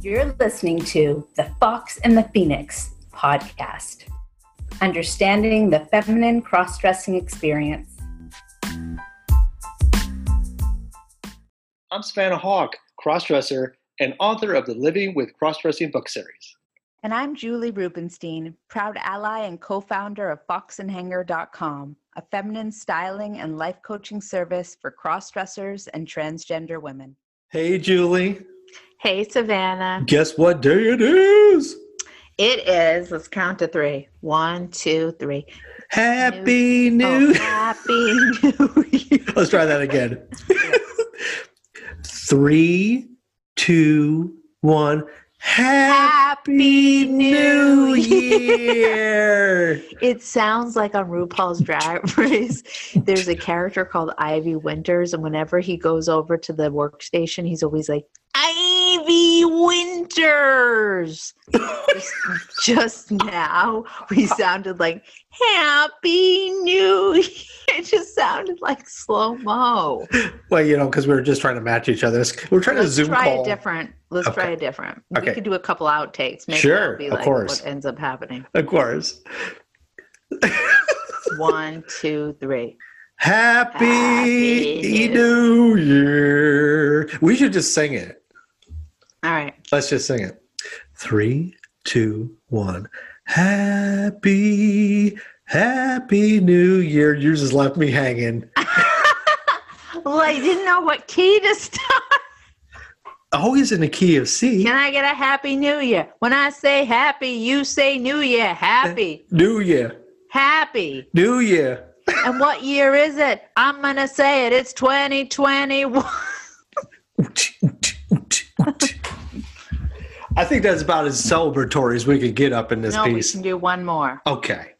You're listening to the Fox and the Phoenix podcast, understanding the feminine cross dressing experience. I'm Savannah Hawk, crossdresser and author of the Living with Crossdressing book series. And I'm Julie Rubenstein, proud ally and co founder of foxandhanger.com, a feminine styling and life coaching service for crossdressers and transgender women. Hey, Julie. Hey, Savannah. Guess what day it is? It is, let's count to three. One, two, three. Happy New, oh, Happy New Year. Let's try that again. three, two, one. Happy New Year! it sounds like on RuPaul's Drag Race, there's a character called Ivy Winters, and whenever he goes over to the workstation, he's always like, Winters. just, just now, we sounded like Happy New Year. It just sounded like slow mo. Well, you know, because we were just trying to match each other. We're trying Let's to zoom try call. it different. Let's Okay. try a different. Okay. We could do a couple outtakes. Maybe Sure, be of like course. what ends up happening. Of course. One, two, three. Happy, Happy New Year. We should just sing it. All right. Let's just sing it. Three, two, one. Happy, happy New Year. Yours has left me hanging. Well, I didn't know what key to start. Oh, Always in the key of C. Can I get a happy new year? When I say happy, you say new year. Happy, uh, New Year. happy. New Year. And what year is it? I'm going to say it. It's 2021. I think that's about as celebratory as we could get up in this no, we piece. can do one more. Okay.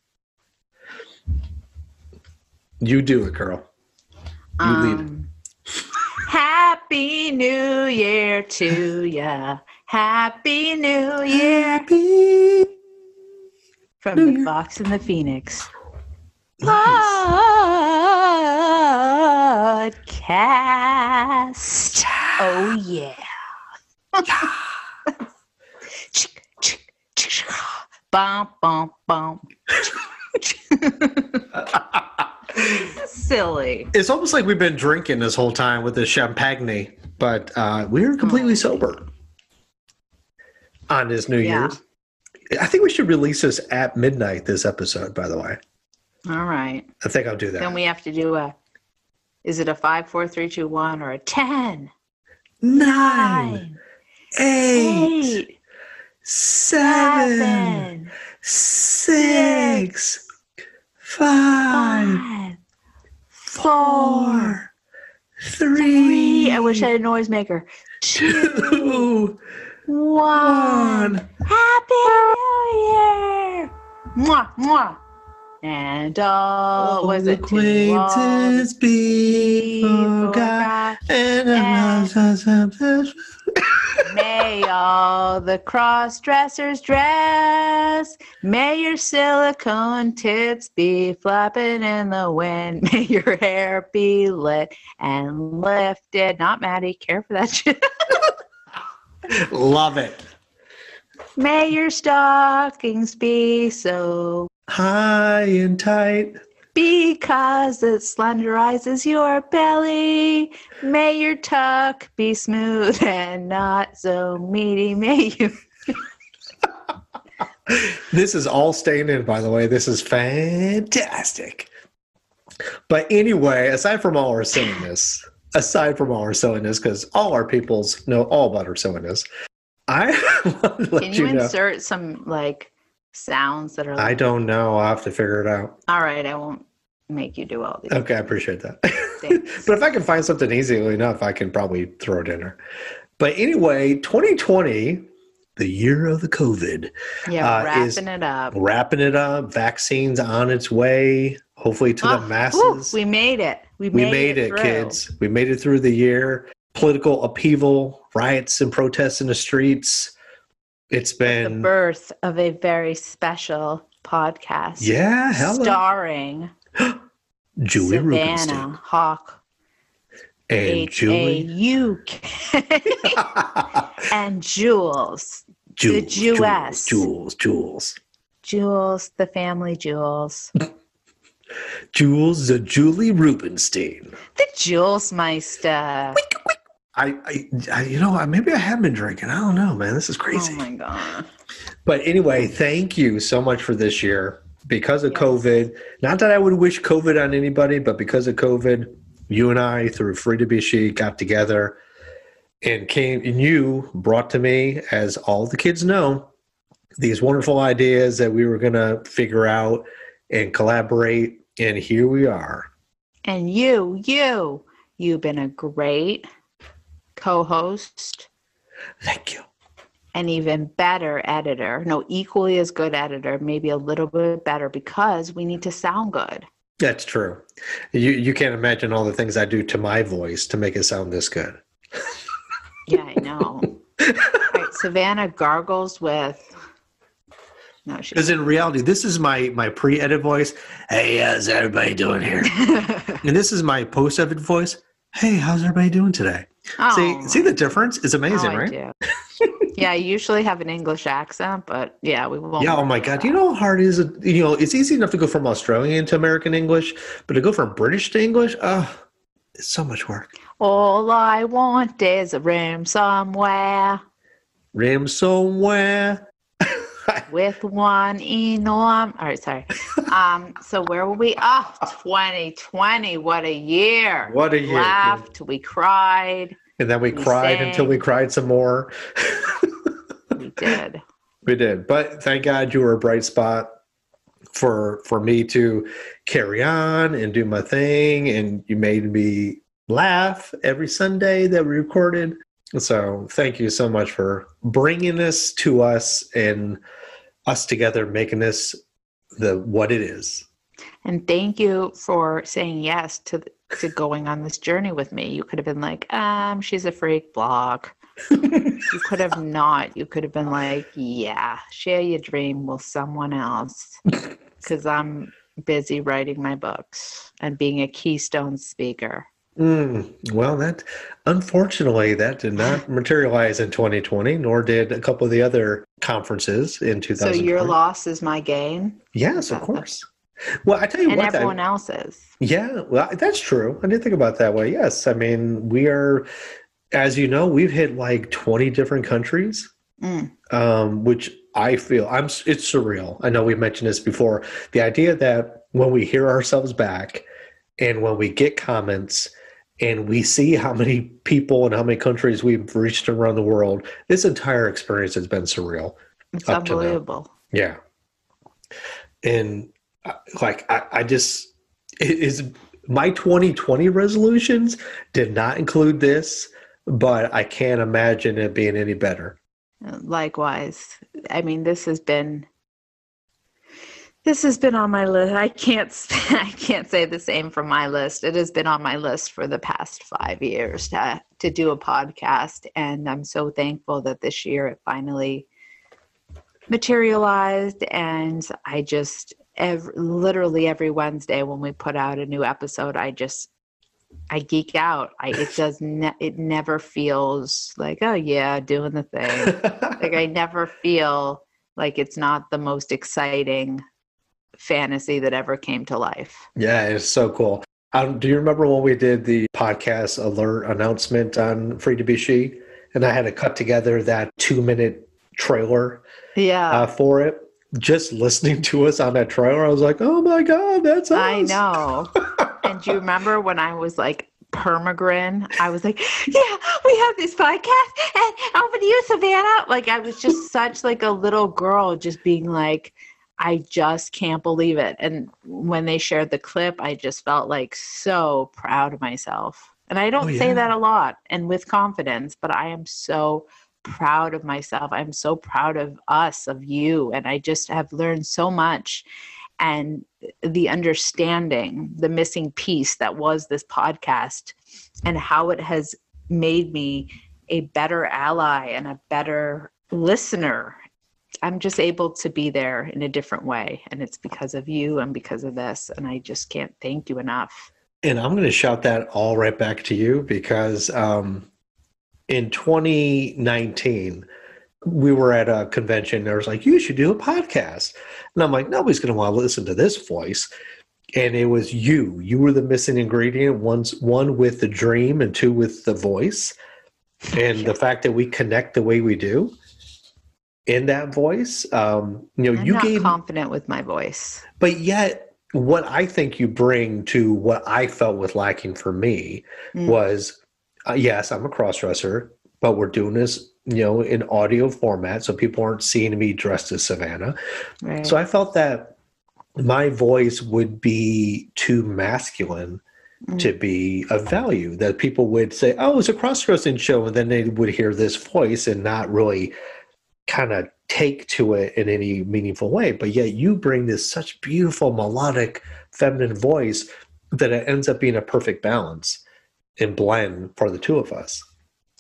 You do it, girl. You lead it. Um, Happy New Year to ya. Happy New Year Happy. from New the Year. Fox and the Phoenix. Nice. Podcast. Oh yeah. Bum bum bum. Silly. It's almost like we've been drinking this whole time with the champagne, but uh, we're completely sober on this New Yeah. Year's. I think we should release this at midnight. This episode, by the way, All right. I think I'll do that. Then we have to do a. Is it a five, four, three, two, one, or a ten? Nine, Nine, eight, eight, seven, six, five, four, three. I wish I had a noisemaker. Two, two, one. Happy New Year! Mwah, mwah. And all was it to all acquaintance be forgot, and the May all the cross dressers dress. May your silicone tits be flapping in the wind. May your hair be lit and lifted. Not Maddie, care for that shit. Love it. May your stockings be so High and tight. Because it slenderizes your belly. May your tuck be smooth and not so meaty. May you. This is all staying in, by the way. This is fantastic. But anyway, aside from all our silliness, aside from all our silliness, because all our peoples know all about our silliness, I want to let Can you, you know. insert some like sounds that are like, I don't know. I'll have to figure it out. all right, I won't make you do all these Okay, I appreciate that. but if I can find something easily enough, I can probably throw it in there. But anyway, 2020, the year of the COVID, yeah, uh, wrapping it up. wrapping it up, vaccines on its way, hopefully to Ah, the whew, masses. we made it. We we made, made it, kids. We made it through the year. Political upheaval, riots and protests in the streets. It's been the birth of a very special podcast. yeah, hello, Starring Julie Savannah Rubenstein. Hawk. And Julie. U K. And Jules. Jules, Jewess. Jules, Jules. Jules, the family Jules. Jules, the Julie Rubenstein. The Jules Meister. I, I, I, you know, maybe I have been drinking. I don't know, man. This is crazy. Oh my god. But anyway, thank you so much for this year. Because of Yes. COVID, not that I would wish COVID on anybody, but because of COVID, you and I, through Free to Be She, got together and came, and you brought to me, as all the kids know, these wonderful ideas that we were going to figure out and collaborate. And here we are. And you, you, you've been a great co-host, Thank you. An even better editor. No, equally as good editor, maybe a little bit better because we need to sound good. That's true. You, you can't imagine all the things I do to my voice to make it sound this good. Yeah, I know. Right, Savannah gargles with. No. Because in reality, this is my my pre-edit voice. Hey, how's everybody doing here? and this is my post-edit voice. Hey, how's everybody doing today? Oh, See, see the difference? is amazing, oh, I right? do. yeah, I usually have an English accent, but yeah, we won't. Yeah. Oh my God. You know how hard it is? You know, it's easy enough to go from Australian to American English, but to go from British to English, oh, it's so much work. All I want is a room somewhere Room somewhere. with one enorm. All right, sorry. Um, so where were we? Oh, 2020. What a year. What a year. We. Laughed. We cried. And then we We cried until we cried some more. We did. We did, but thank God you were a bright spot for for me to carry on and do my thing, and you made me laugh every Sunday that we recorded. So thank you so much for bringing this to us and us together, making this the what it is. And thank you for saying yes to to going on this journey with me. You could have been like, um, she's a freak blog. You could have not. You could have been like, yeah, share your dream with someone else. Because I'm busy writing my books and being a keystone speaker. Mm, well, that unfortunately that did not materialize in 2020, nor did a couple of the other conferences in So 2020. your loss is my gain, Yes, of course. Well, I tell you and what, I- everyone else's. Yeah, well, that's true. I didn't think about that way. Yes, I mean we are, as you know, we've hit like twenty different countries, Mm. um, which I feel I'm. It's surreal. I know we've mentioned this before. The idea that when we hear ourselves back, and when we get comments, and we see how many people and how many countries we've reached around the world, this entire experience has been surreal. It's Up to now. unbelievable. Yeah. And uh, like, I, I just, it is my 2020 resolutions did not include this, but I can't imagine it being any better. Likewise. I mean, this has been this has been on my list. I can't I can't say the same for my list. It has been on my list for the past 5 years to to do a podcast and I'm so thankful that this year it finally materialized and I just ev- literally every Wednesday when we put out a new episode I just I geek out. I it does ne- it never feels like oh yeah, doing the thing like I never feel like it's not the most exciting fantasy that ever came to life. yeah, it's so cool. Um, do you remember when we did the podcast alert announcement on Free to Be She? And I had to cut together that two minute trailer Yeah. uh, for it. Just listening to us on that trailer, I was like, oh my God, that's us. I know. and do you remember when I was like permagrin? I was like, yeah, we have this podcast and over to you, Savannah. Like I was just such like a little girl just being like, I just can't believe it. And when they shared the clip, I just felt like so proud of myself. And I don't Oh, say that a lot and with confidence, but I am so proud of myself. I'm so proud of us, of you. And I just have learned so much. And the understanding, the missing piece that was this podcast, and how it has made me a better ally and a better listener. I'm just able to be there in a different way. And it's because of you and because of this. And I just can't thank you enough. And I'm going to shout that all right back to you because um, in 2019, we were at a convention. There was like, you should do a podcast. And I'm like, nobody's going to want to listen to this voice. And it was you. You were the missing ingredient. One's one with the dream and two with the voice. And the fact that we connect the way we do in that voice, um, you know, I'm you gave, confident with my voice. but yet what I think you bring to what I felt was lacking for me Mm. was, uh, yes, I'm a crossdresser, but we're doing this, you know, in audio format, so people aren't seeing me dressed as Savannah. Right. So I felt that my voice would be too masculine Mm. to be of value. That people would say, "Oh, it's a cross-dressing show," and then they would hear this voice and not really kind of take to it in any meaningful way. But yet, you bring this such beautiful melodic feminine voice that it ends up being a perfect balance and blend for the two of us.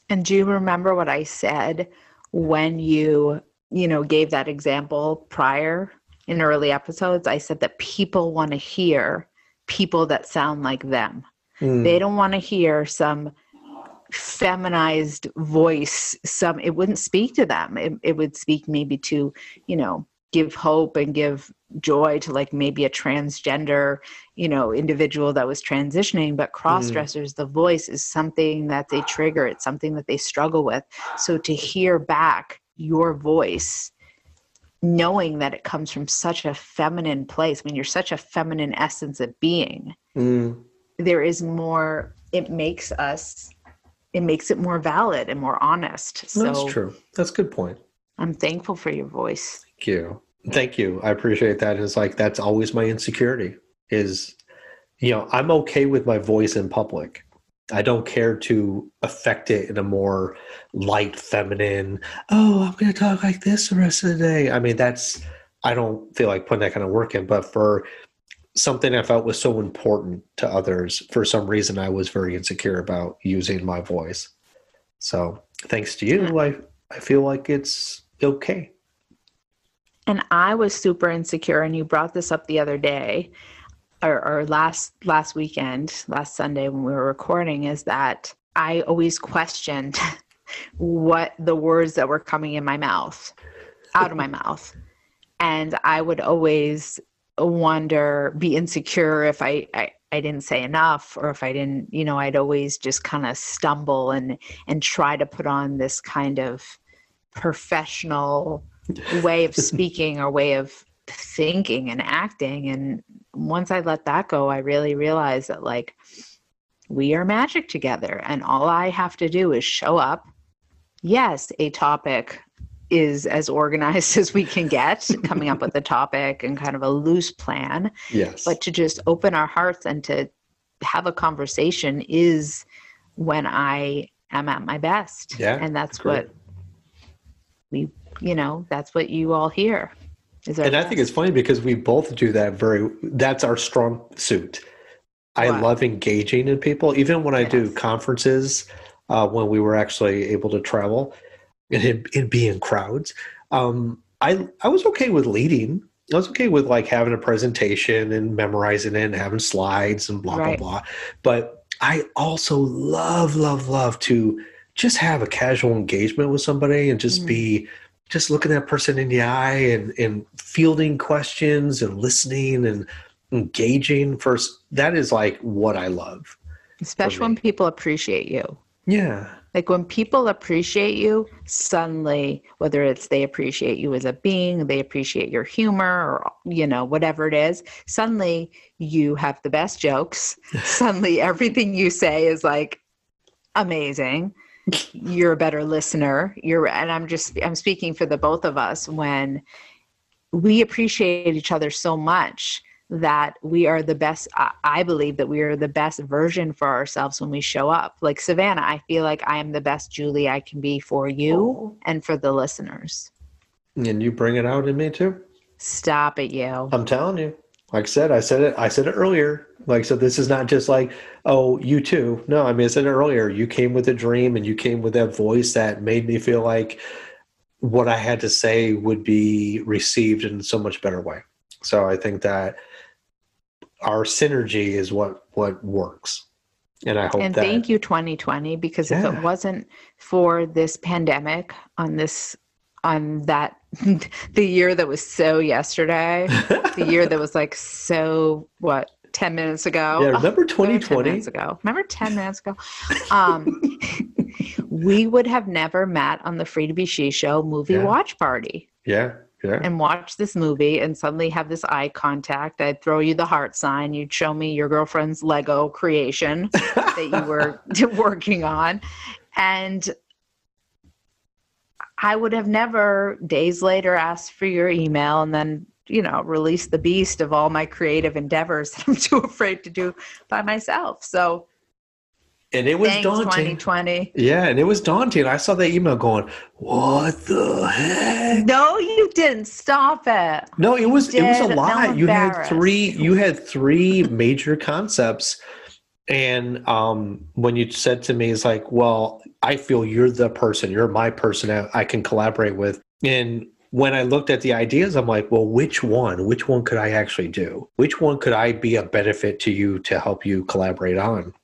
And do you remember what I said when you, you know, gave that example prior in early episodes? I said that people want to hear people that sound like them. Mm, They don't want to hear some feminized voice. Some it wouldn't speak to them. It, it would speak maybe to, you know, give hope and give joy to like maybe a transgender you know individual that was transitioning but cross dressers the voice is something that they trigger it's something that they struggle with so to hear back your voice knowing that it comes from such a feminine place i mean you're such a feminine essence of being mm, there is more it makes us it makes it more valid and more honest so that's true. That's a good point. i'm thankful for your voice Thank you. Thank you. I appreciate that. It's like that's always my insecurity is you know, I'm okay with my voice in public. I don't care to affect it in a more light feminine, oh, I'm going to talk like this the rest of the day. I mean, that's I don't feel like putting that kind of work in, but for something I felt was so important to others, for some reason I was very insecure about using my voice. So, thanks to you, I I feel like it's okay. and i was super insecure and you brought this up the other day or, or last last weekend last sunday when we were recording is that i always questioned what the words that were coming in my mouth out of my mouth and i would always wonder be insecure if I, I i didn't say enough or if i didn't you know i'd always just kind of stumble and and try to put on this kind of professional way of speaking or way of thinking and acting. And once i let that go i really realized that like we are magic together and all i have to do is show up. Yes a topic is as organized as we can get coming up with a topic and kind of a loose plan Yes. but to just open our hearts and to have a conversation is when i am at my best Yeah, and that's agree. what we you know that's what you all hear and I think it's funny because we both do that very that's our strong suit. I Wow. love engaging in people, even when I do conferences, uh, when we were actually able to travel and, in- and be in crowds. Um, I I was okay with leading. I was okay with like having a presentation and memorizing it and having slides and blah Right. blah blah. But I also love love love to just have a casual engagement with somebody and just Mhm. be just looking that person in the eye and, and fielding questions and listening and engaging first that is like what i love especially when people appreciate you yeah like when people appreciate you suddenly whether it's they appreciate you as a being they appreciate your humor or you know whatever it is suddenly you have the best jokes. Suddenly everything you say is like amazing. You're a better listener. You're and i'm just i'm speaking for the both of us when we appreciate each other so much that we are the best I- i believe that we are the best version for ourselves when we show up. Like savannah i feel like i am the best julie i can be for you and for the listeners. And you bring it out in me too. Stop it you i'm telling you. Like i said i said it i said it earlier. Like so this is not just like oh you too. No i mean i said it earlier. You came with a dream and you came with that voice that made me feel like what i had to say would be received in so much better way. So i think that our synergy is what what works. And I hope and that thank you 2020 because if it wasn't for this pandemic on this on that the year that was so yesterday the year that was like so what 10 minutes ago Yeah, remember Oh, 10 2020? minutes ago remember 10 minutes ago um we would have never met on the free to be she show movie Yeah. watch party Yeah, yeah. and watch this movie and suddenly have this eye contact. I'd throw you the heart sign. You'd show me your girlfriend's lego creation that you were working on. And i would have never days later asked for your email and then you know release the beast of all my creative endeavors that i'm too afraid to do by myself. So and it was thanks daunting. 2020 Yeah, and it was daunting. I saw that email going, "What the heck?" no you didn't stop it No, it was it was a lot. You had three you had three major concepts. And um when you said to me, it's like, well, I feel you're the person, you're my person I I can collaborate with. And when I looked at the ideas, I'm like, well, which one? Which one could I actually do? Which one could I be a benefit to you to help you collaborate on?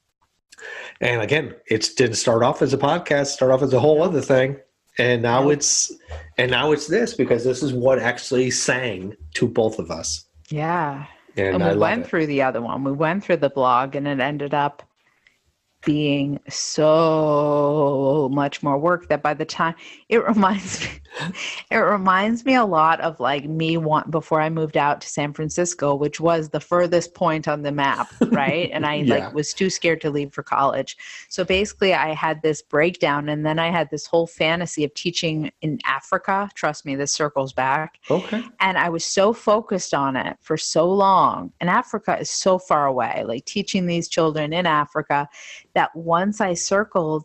And again, it didn't start off as a podcast, start off as a whole other thing. And now it's and now it's this because this is what actually sang to both of us. yeah And, and we went it. through the other one. We went through the blog, and it ended up being so much more work that by the time it reminds me, it reminds me a lot of like me want before I moved out to San Francisco, which was the furthest point on the map, right? And I Yeah. like was too scared to leave for college. So basically, I had this breakdown, and then I had this whole fantasy of teaching in Africa. Trust me, this circles back Okay. and I was so focused on it for so long. And Africa is so far away, like teaching these children in Africa, that once I circled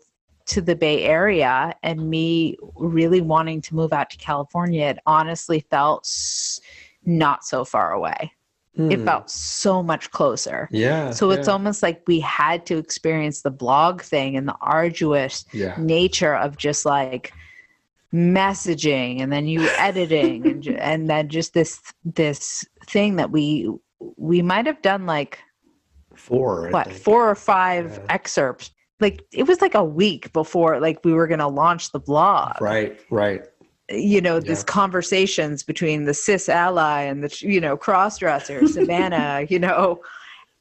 to the Bay Area and me really wanting to move out to California, it honestly felt s- not so far away. It Hmm. felt so much closer. Yeah. So it's yeah, almost like we had to experience the blog thing and the arduous yeah. nature of just like messaging and then you editing and and then just this this thing that we we might have done like Four. What four or five Yeah. excerpts like it was like a week before like we were going to launch the blog Right. Right. you know Yeah. these conversations between the cis ally and the you know cross-dresser savannah you know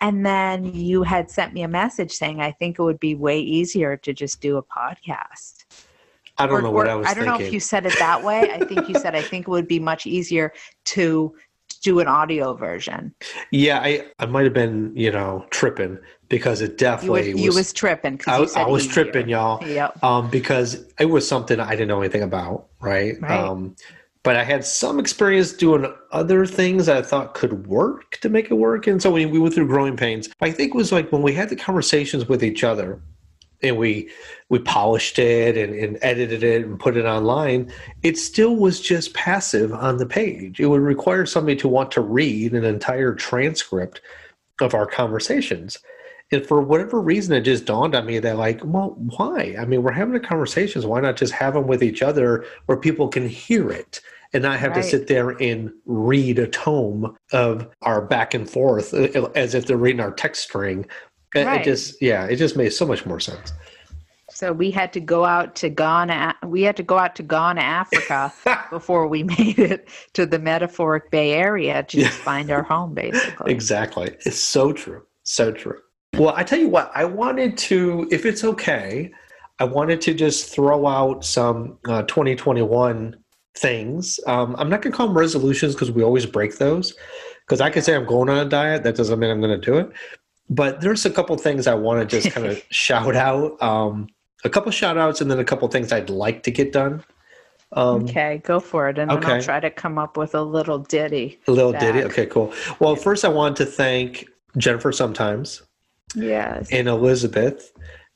and then you had sent me a message saying i think it would be way easier to just do a podcast I don't or- know what or I was I don't thinking. know if you said it that way. I think you said I think it would be much easier to do an audio version. yeah, I, I might have been, you know, tripping because it You, definitely was, you was tripping I, you I was easier. tripping, y'all. Yep. um, because it was something I didn't know anything about, right? Right. Um, but I had some experience doing other things I thought could work to make it work. And so we, we went through growing pains. I think it was like when we had the conversations with each other and we we polished it and, and edited it and put it online, it still was just passive on the page. It would require somebody to want to read an entire transcript of our conversations. And for whatever reason, it just dawned on me that, like, well, why? I mean, we're having the conversations. Why not just have them with each other where people can hear it and not have to sit there and read a tome of our back and forth uh, as if they're reading our text string? It- It just, yeah, it just made so much more sense. So we had to go out to Ghana. We had to go out to Ghana, Africa, before we made it to the metaphoric Bay Area to just find our home, basically. Exactly. It's so true. So true. Well, I tell you what, I wanted to, if it's okay, I wanted to just throw out some uh, 2021 things. Um, I'm not going to call them resolutions because we always break those. Because I can say I'm going on a diet, that doesn't mean I'm going to do it. But there's a couple things I want to just kind of shout out. Um, a couple shout outs and then a couple things I'd like to get done. Um, okay, go for it, and then I'll try to come up with a little ditty. A little ditty. Okay, cool. Well, first I want to thank Jennifer sometimes Yes. and Elizabeth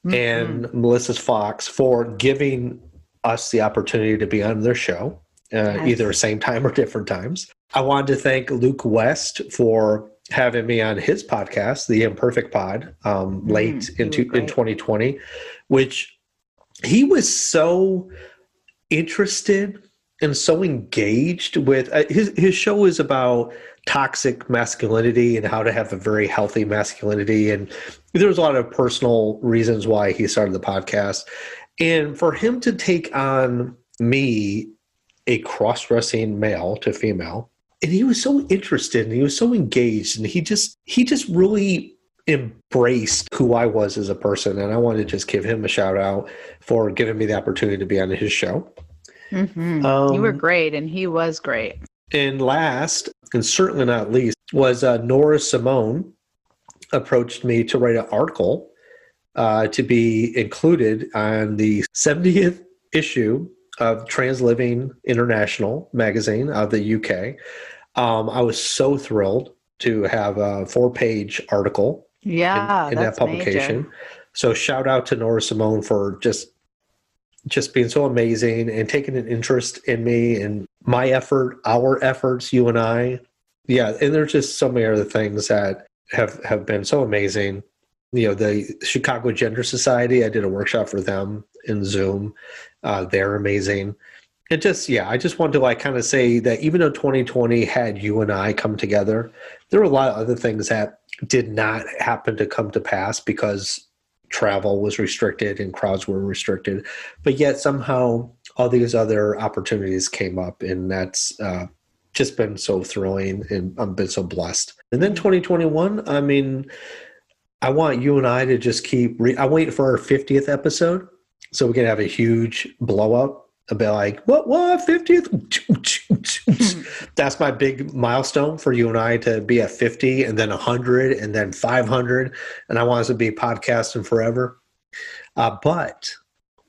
Mhm. and Melissa's Fox for giving us the opportunity to be on their show, uh, Yes. either same time or different times. I wanted to thank Luke West for having me on his podcast, The Imperfect Pod, um, Mm, late he in, two, in 2020, which he was so interested and so engaged with uh, his his show is about toxic masculinity and how to have a very healthy masculinity. And there was a lot of personal reasons why he started the podcast. And for him to take on me, a cross dressing male to female, and he was so interested and he was so engaged and he just he just really embraced who I was as a person. And I want to just give him a shout out for giving me the opportunity to be on his show. Mm-hmm. Um, you were great, and he was great. And last, and certainly not least, was uh, Nora Simone approached me to write an article uh, to be included on the 70th issue of Trans Living International magazine of the UK. Um, I was so thrilled to have a four page article yeah, in, in that publication. Major. So shout out to Nora Simone for just just being so amazing and taking an interest in me and my effort, our efforts, you and I. Yeah, and there's just so many other things that have have been so amazing. You know, the Chicago Gender Society. I did a workshop for them in Zoom. Uh, they're amazing. And just yeah, I just want to like kind of say that even though 2020 had you and I come together, there were a lot of other things that did not happen to come to pass because travel was restricted and crowds were restricted. But yet somehow all these other opportunities came up, and that's uh, just been so thrilling, and I've been so blessed. And then 2021, I mean, I want you and I to just keep. Re- I wait for our 50th episode so we can have a huge blow up I'll be like, what, what, 50th? That's my big milestone for you and I to be at 50 and then 100 and then 500. And I want us to be podcasting forever. Uh, but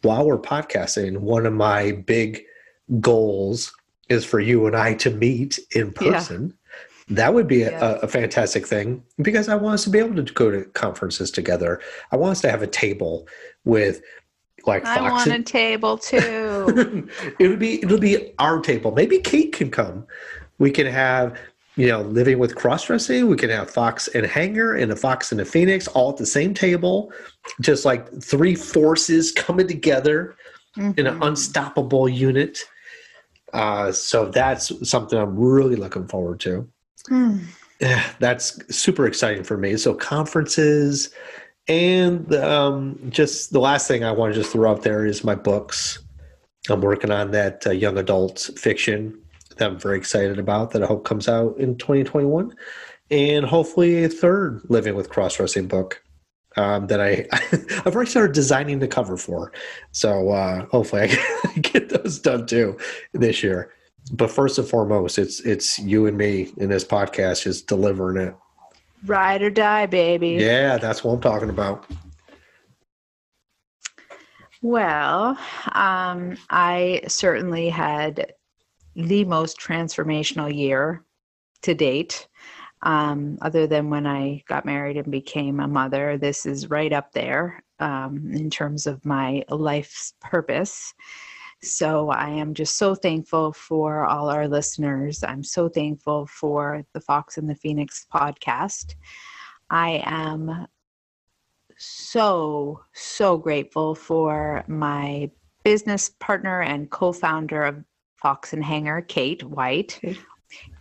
while we're podcasting, one of my big goals is for you and I to meet in person. Yeah. That would be a, yeah. a, fantastic thing because I want us to be able to go to conferences together. I want us to have a table with like I want a table too. it would be it'll be our table. Maybe Kate can come. We can have you know living with cross dressing. We can have Fox and Hanger and a Fox and a Phoenix all at the same table, just like three forces coming together mm-hmm. in an mm-hmm. unstoppable unit. Uh, so that's something I'm really looking forward to. Mm. That's super exciting for me. So conferences, and um, just the last thing I want to just throw out there is my books. I'm working on that uh, young adult fiction that I'm very excited about that I hope comes out in 2021. And hopefully a third Living with Cross Dressing book um, that I, I've already started designing the cover for. So uh, hopefully I get those done too this year. But first and foremost, it's it's you and me in this podcast just delivering it Ride or die, baby. Yeah, that's what I'm talking about. Well, um, I certainly had the most transformational year to date. Um, other than when I got married and became a mother, this is right up there um, in terms of my life's purpose. So I am just so thankful for all our listeners. I'm so thankful for the Fox and the Phoenix podcast. I am so, so grateful for my business partner and co founder of Fox and Hanger, Kate White.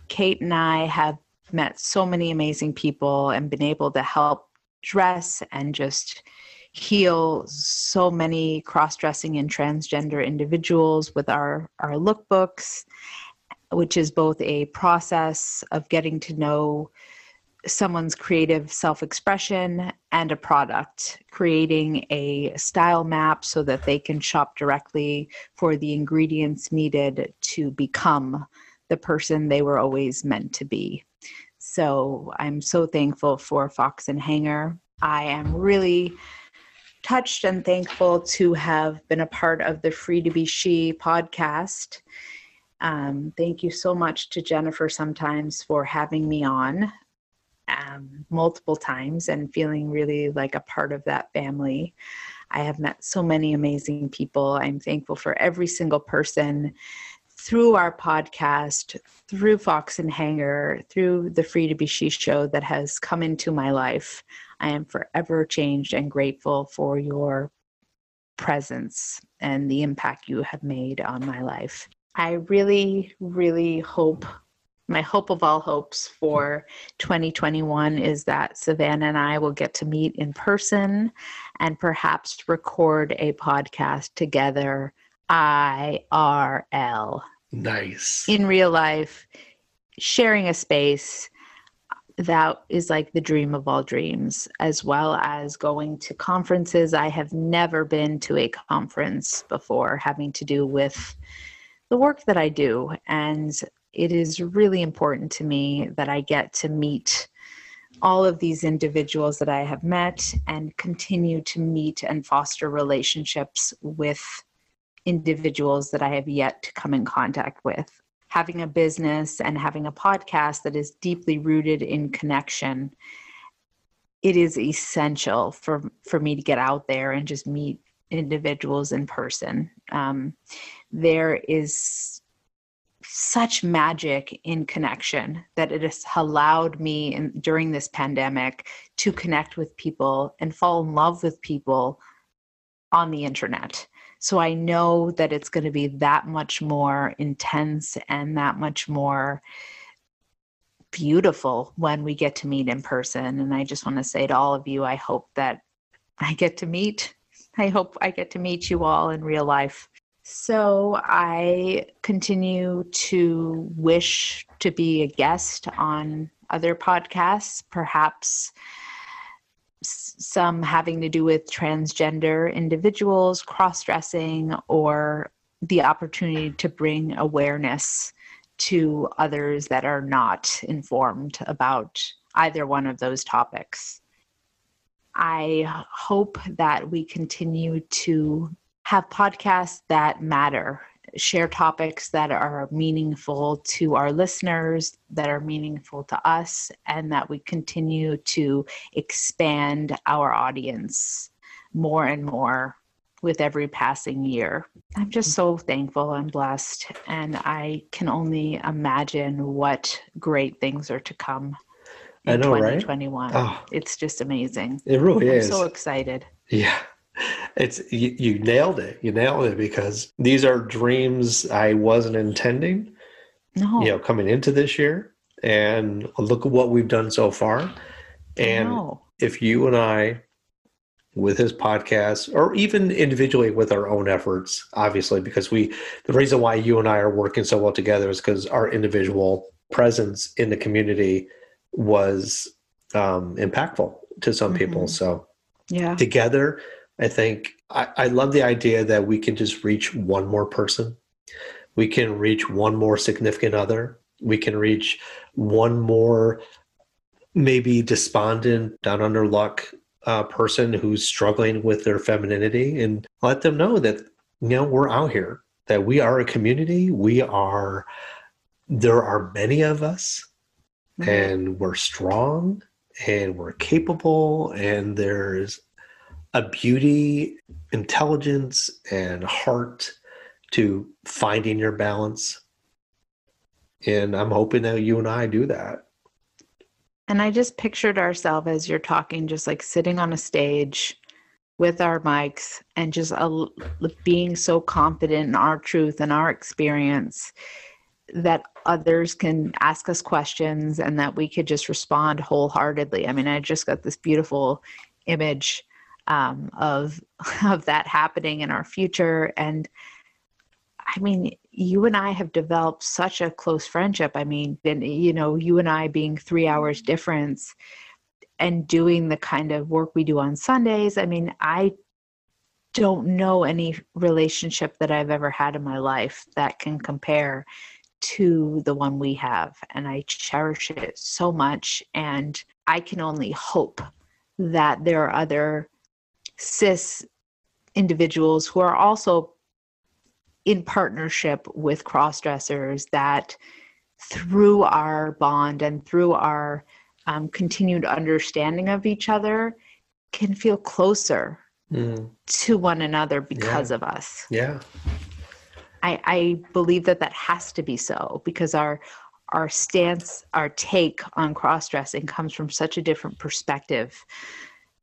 Kate and I have met so many amazing people and been able to help dress and just heal so many cross-dressing and transgender individuals with our our lookbooks which is both a process of getting to know someone's creative self-expression and a product creating a style map so that they can shop directly for the ingredients needed to become the person they were always meant to be. So i'm so thankful for fox and hanger. I am really touched and thankful to have been a part of the Free to Be She podcast. Um, thank you so much to Jennifer sometimes for having me on um, multiple times and feeling really like a part of that family. I have met so many amazing people. I'm thankful for every single person through our podcast, through Fox and Hanger, through the Free to Be She show that has come into my life. I am forever changed and grateful for your presence and the impact you have made on my life. I really, really hope my hope of all hopes for 2021 is that Savannah and I will get to meet in person and perhaps record a podcast together IRL Nice. in real life, sharing a space that is like the dream of all dreams, as well as going to conferences. I have never been to a conference before having to do with the work that I do. And it is really important to me that I get to meet all of these individuals that I have met and continue to meet and foster relationships with individuals that I have yet to come in contact with. Having a business and having a podcast that is deeply rooted in connection, it is essential for, for me to get out there and just meet individuals in person. Um, there is such magic in connection that it has allowed me in, during this pandemic to connect with people and fall in love with people on the internet. So I know that it's going to be that much more intense and that much more beautiful when we get to meet in person. And I just want to say to all of you, I hope that I get to meet. I hope I get to meet you all in real life. So I continue to wish to be a guest on other podcasts, perhaps some having to do with transgender individuals, cross dressing, or the opportunity to bring awareness to others that are not informed about either one of those topics. I hope that we continue to have podcasts that matter share topics that are meaningful to our listeners, that are meaningful to us, and that we continue to expand our audience more and more with every passing year. I'm just so thankful and blessed, and I can only imagine what great things are to come in I know, right? 2021. Oh. Ah. It's just amazing. It really is. I'm is. so excited. Yeah. It's you, you nailed it. You nailed it because these are dreams I wasn't intending, No, you know, coming into this year. And look at what we've done so far. And no. if you and I, with his podcast, or even individually with our own efforts, obviously, because we, the reason why you and I are working so well together is because our individual presence in the community was um, impactful to some people. Mhm. So Yeah. together, I think I, I love the idea that we can just reach one more person. We can reach one more significant other. We can reach one more maybe despondent, down under luck uh, person who's struggling with their femininity and let them know that, you know, we're out here, that we are a community. We are, there are many of us Mhm. and we're strong and we're capable and there's a beauty intelligence and heart to finding your balance and i'm hoping that you and i do that And I just pictured ourselves as you're talking, just like sitting on a stage with our mics and just uh, being so confident in our truth and our experience that others can ask us questions and that we could just respond wholeheartedly. I mean, I just got this beautiful image um, of of that happening in our future, and I mean, you and I have developed such a close friendship. I mean, and you know, you and I being three hours difference and doing the kind of work we do on Sundays. I mean, I don't know any relationship that I've ever had in my life that can compare to the one we have. And I cherish it so much. And I can only hope that there are other cis individuals who are also in partnership with crossdressers that through our bond and through our um, continued understanding of each other can feel closer Mm, to one another because of us. yeah. I, I believe that that has to be so because our our stance, our take on cross dressing comes from such a different perspective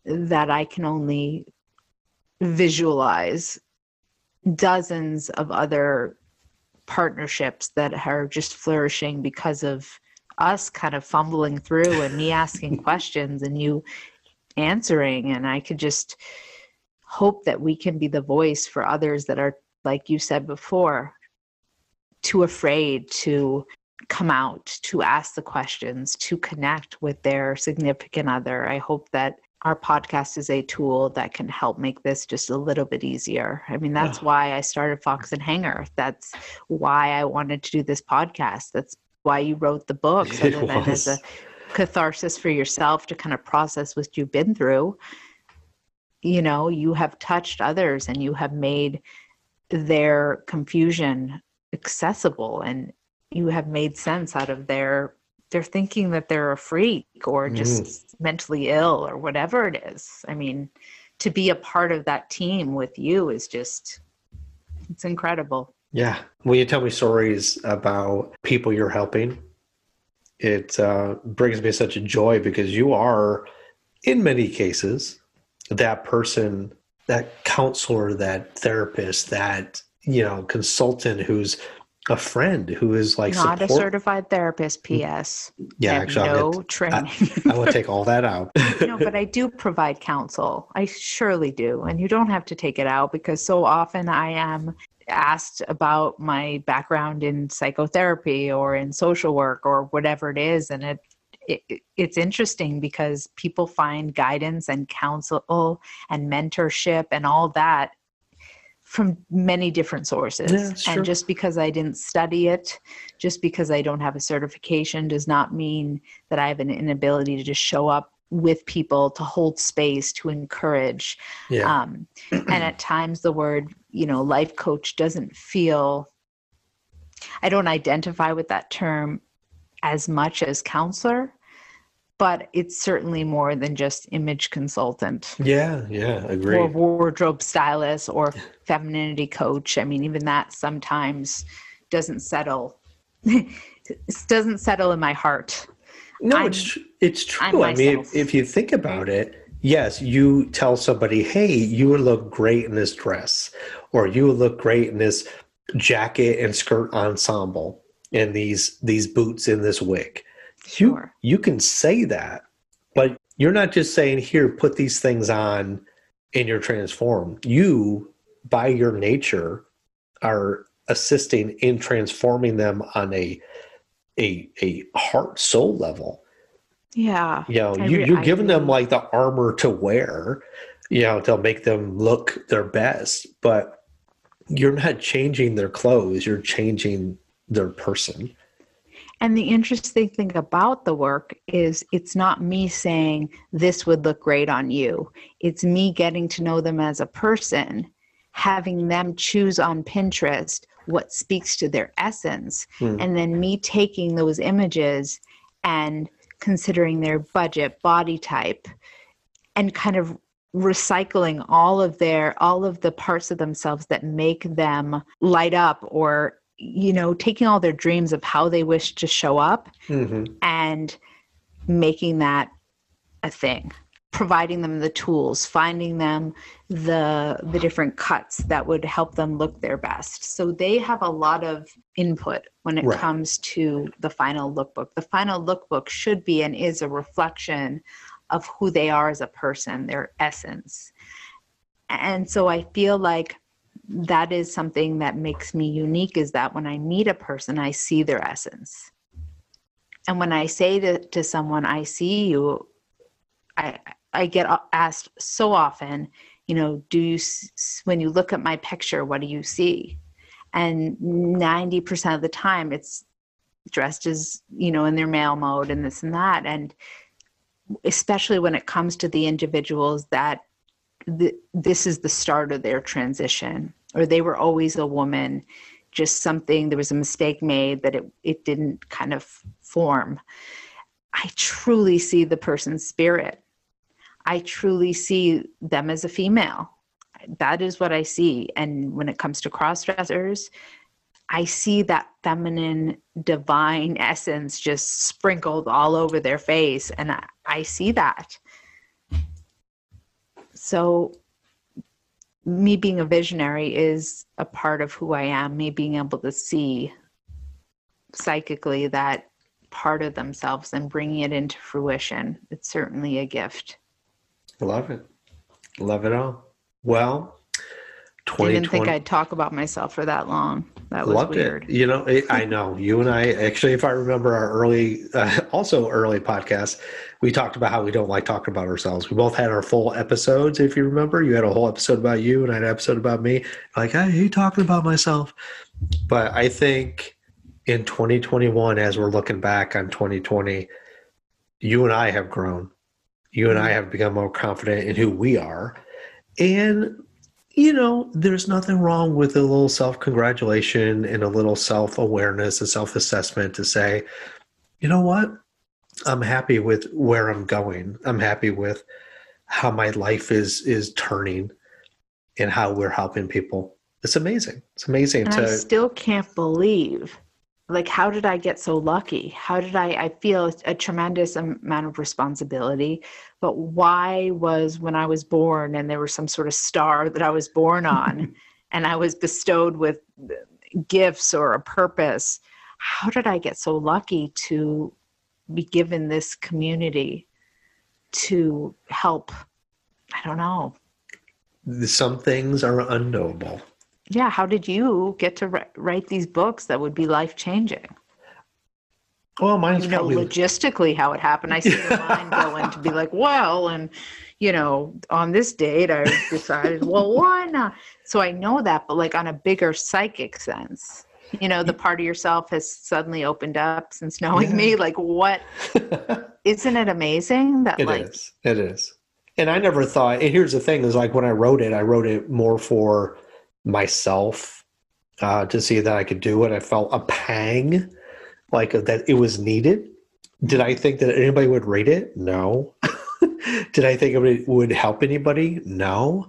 that I can only visualize dozens of other partnerships that are just flourishing because of us kind of fumbling through and me asking questions and you answering. And i could just hope that we can be the voice for others that are like you said before too afraid to come out to ask the questions to connect with their significant other. I hope that our podcast is a tool that can help make this just a little bit easier. I mean, that's why I started Fox and Hanger. That's why I wanted to do this podcast. That's why you wrote the book, so that then as a catharsis for yourself to kind of process what you've been through. You know, you have touched others and you have made their confusion accessible and you have made sense out of their they're thinking that they're a freak or just mm. mentally ill or whatever it is. I mean, to be a part of that team with you is just it's incredible. Yeah. When you tell me stories about people you're helping, it uh, brings me such a joy because you are, in many cases, that person, that counselor, that therapist, that you know consultant who's a friend who is like not support- a certified therapist. Mm. P.S. Yeah, actually, no training. I, I will take all that out. no, but I do provide counsel. I surely do, and you don't have to take it out because so often I am asked about my background in psychotherapy or in social work or whatever it is, and it it, it's interesting because people find guidance and counsel and mentorship and all that from many different sources. Yeah, and just because I didn't study it, just because I don't have a certification, does not mean that I have an inability to just show up with people to hold space to encourage. Yeah. Um, and at times, the word, you know, life coach doesn't feel, I don't identify with that term as much as counselor but it's certainly more than just image consultant. Yeah, yeah, agree. Or wardrobe stylist or femininity coach. I mean, even that sometimes doesn't settle. doesn't settle in my heart. No, I'm, it's it's true. I mean, if, if you think about it, yes, you tell somebody, "Hey, you would look great in this dress," or "You would look great in this jacket and skirt ensemble, and these these boots in this wig." Sure. You you can say that, but you're not just saying here put these things on and you're transformed. You by your nature are assisting in transforming them on a a a heart soul level. Yeah. You know, you, you're giving them like the armor to wear, you know, to make them look their best, but you're not changing their clothes, you're changing their person. And the interesting thing about the work is it's not me saying this would look great on you. It's me getting to know them as a person, having them choose on Pinterest what speaks to their essence, mm. and then me taking those images and considering their budget, body type, and kind of recycling all of their all of the parts of themselves that make them light up or you know, taking all their dreams of how they wish to show up mm-hmm. and making that a thing providing them the tools finding them the the different cuts that would help them look their best so they have a lot of input when it right. comes to the final lookbook the final lookbook should be and is a reflection of who they are as a person their essence and so i feel like that is something that makes me unique is that when I meet a person, I see their essence. And when I say to, to someone, I see you, I, I get asked so often, you know, do you, when you look at my picture, what do you see? And 90% of the time it's dressed as, you know, in their male mode and this and that. And especially when it comes to the individuals that the, this is the start of their transition or they were always a woman just something there was a mistake made that it, it didn't kind of form. I truly see the person's spirit. I truly see them as a female. That is what i see. And when it comes to cross dressers i see that feminine divine essence just sprinkled all over their face. And i, I see that. So me being a visionary is a part of who I am, me being able to see psychically that part of themselves and bringing it into fruition. It's certainly a gift. Love it. Love it all. Well, I Didn't think I'd talk about myself for that long. That was loved weird. it. You know, it, I know you and I actually, if I remember our early, uh, also early podcast, we talked about how we don't like talking about ourselves. We both had our full episodes. If you remember, you had a whole episode about you and I had an episode about me. Like, I hate talking about myself. But I think in 2021, as we're looking back on 2020, you and I have grown. You and I mm-hmm. have become more confident in who we are. And, you know, there's nothing wrong with a little self congratulation and a little self awareness and self assessment to say, you know what? I'm happy with where I'm going. I'm happy with how my life is is turning and how we're helping people. It's amazing. It's amazing And to I still can't believe like how did I get so lucky? How did I I feel a tremendous amount of responsibility, but why was when I was born and there was some sort of star that I was born on and I was bestowed with gifts or a purpose, how did I get so lucky to be given this community to help I don't know. some things are unknowable. Yeah, how did you get to wri- write these books that would be life changing? Well, mine's you know probably logistically how it happened i see your mind going to be like well and you know on this date i decided well why not so i know that but like on a bigger psychic sense you know the part of yourself has suddenly opened up since knowing Yeah. me like what isn't it amazing that It like is. It is. And I never thought. And here's the thing: is like when I wrote it, I wrote it more for myself uh, to see that I could do it. I felt a pang, like that it was needed. Did I think that anybody would read it? No. Did I think it would help anybody? No.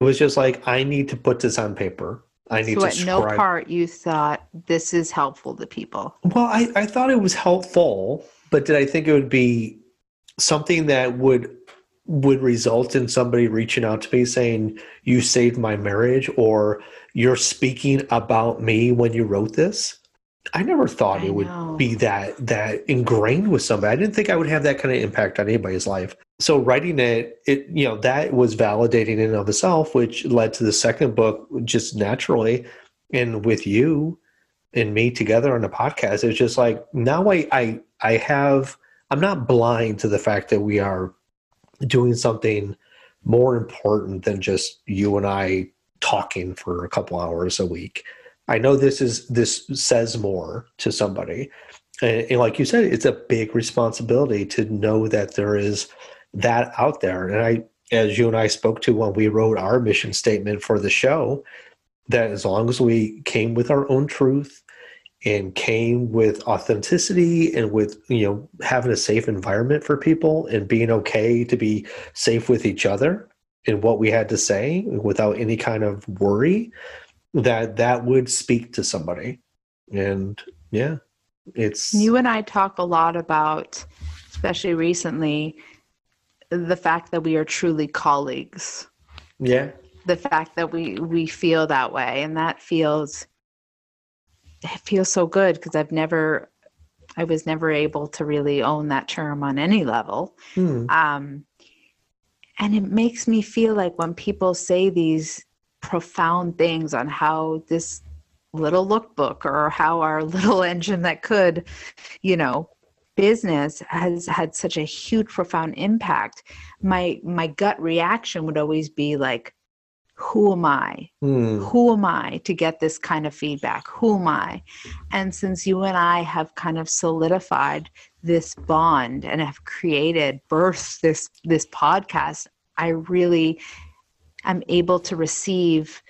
It was just like I need to put this on paper. I need so to at no part you thought this is helpful to people Well, I, I thought it was helpful, but did I think it would be something that would would result in somebody reaching out to me saying, You saved my marriage or you're speaking about me when you wrote this? I never thought I it would be that that ingrained with somebody. I didn't think I would have that kind of impact on anybody's life. So writing it, it you know, that was validating in of itself, which led to the second book just naturally. And with you, and me together on the podcast it's just like now I, I i have i'm not blind to the fact that we are doing something more important than just you and i talking for a couple hours a week i know this is this says more to somebody and, and like you said it's a big responsibility to know that there is that out there. And i as you and i spoke to when we wrote our mission statement for the show that as long as we came with our own truth and came with authenticity and with you know having a safe environment for people and being okay to be safe with each other and what we had to say without any kind of worry that that would speak to somebody. And yeah it's You and I talk a lot about, especially recently, the fact that we are truly colleagues. yeah The fact that we we feel that way, and that feels it feels so good because I've never, I was never able to really own that term on any level. Hmm. Um, and it makes me feel like when people say these profound things on how this little lookbook or how our little engine that could, you know, business has had such a huge profound impact my my gut reaction would always be like who am i Hmm. who am I to get this kind of feedback? Who am I? And since you and I have kind of solidified this bond and have created, birth this this podcast, I really am able to receive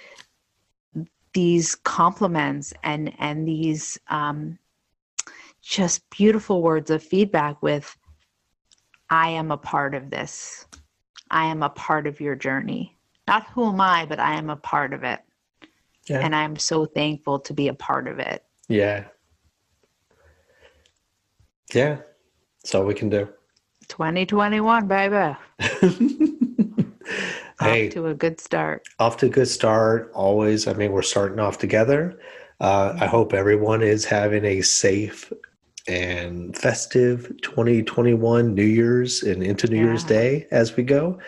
these compliments and and these um, just beautiful words of feedback with I am a part of this. I am a part of your journey. Not who am I, but I am a part of it yeah and I'm so thankful to be a part of it. yeah yeah that's all we can do 2021, baby. Hey. Off to a good start. off to a good start. Always, I mean, we're starting off together. Uh, I hope everyone is having a safe and festive 2021 New Year's and into New Year's Day as we go.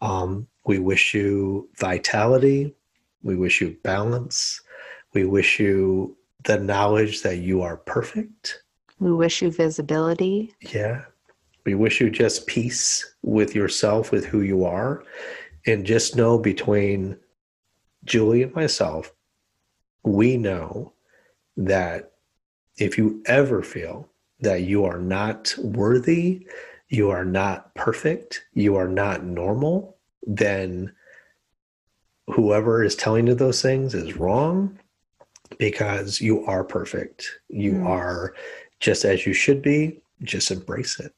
Um, we wish you vitality. We wish you balance. We wish you the knowledge that you are perfect. We wish you visibility. Yeah. We wish you just peace with yourself, with who you are. And just know between Julie and myself, we know that if you ever feel that you are not worthy, you are not perfect, you are not normal, then whoever is telling you those things is wrong because you are perfect. You Mm. are just as you should be. Just embrace it.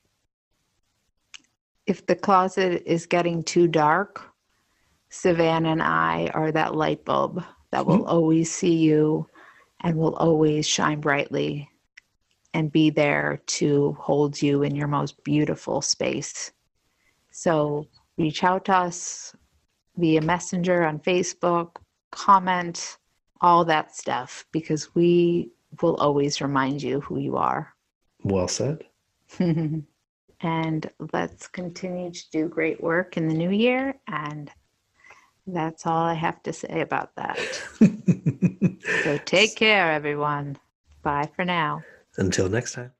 If the closet is getting too dark, Savannah and I are that light bulb that will always see you and will always shine brightly and be there to hold you in your most beautiful space. So reach out to us via Messenger on Facebook, comment, all that stuff, because we will always remind you who you are. Well said. and let's continue to do great work in the new year. And that's all I have to say about that. So take care, everyone. Bye for now. Until next time.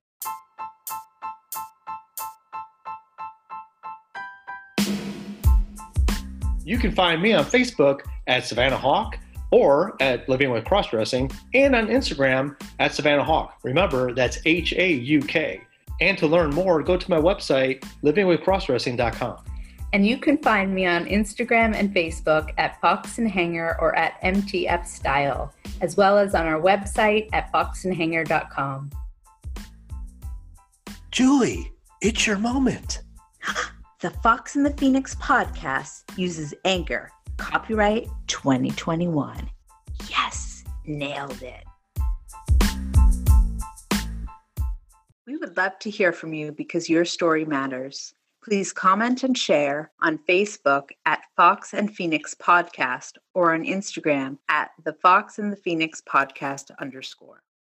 You can find me on Facebook at Savannah Hauk or at Living with Cross Dressing and on Instagram at Savannah Hauk. Remember, that's H A U K. And to learn more, go to my website, livingwithcrossdressing.com. And you can find me on Instagram and Facebook at Fox and Hanger or at MTF Style, as well as on our website at foxandhanger.com. Julie, it's your moment. The Fox and the Phoenix podcast uses Anchor. Copyright 2021. Yes, nailed it. We would love to hear from you because your story matters. Please comment and share on Facebook at Fox and Phoenix Podcast or on Instagram at the Fox and the Phoenix Podcast underscore.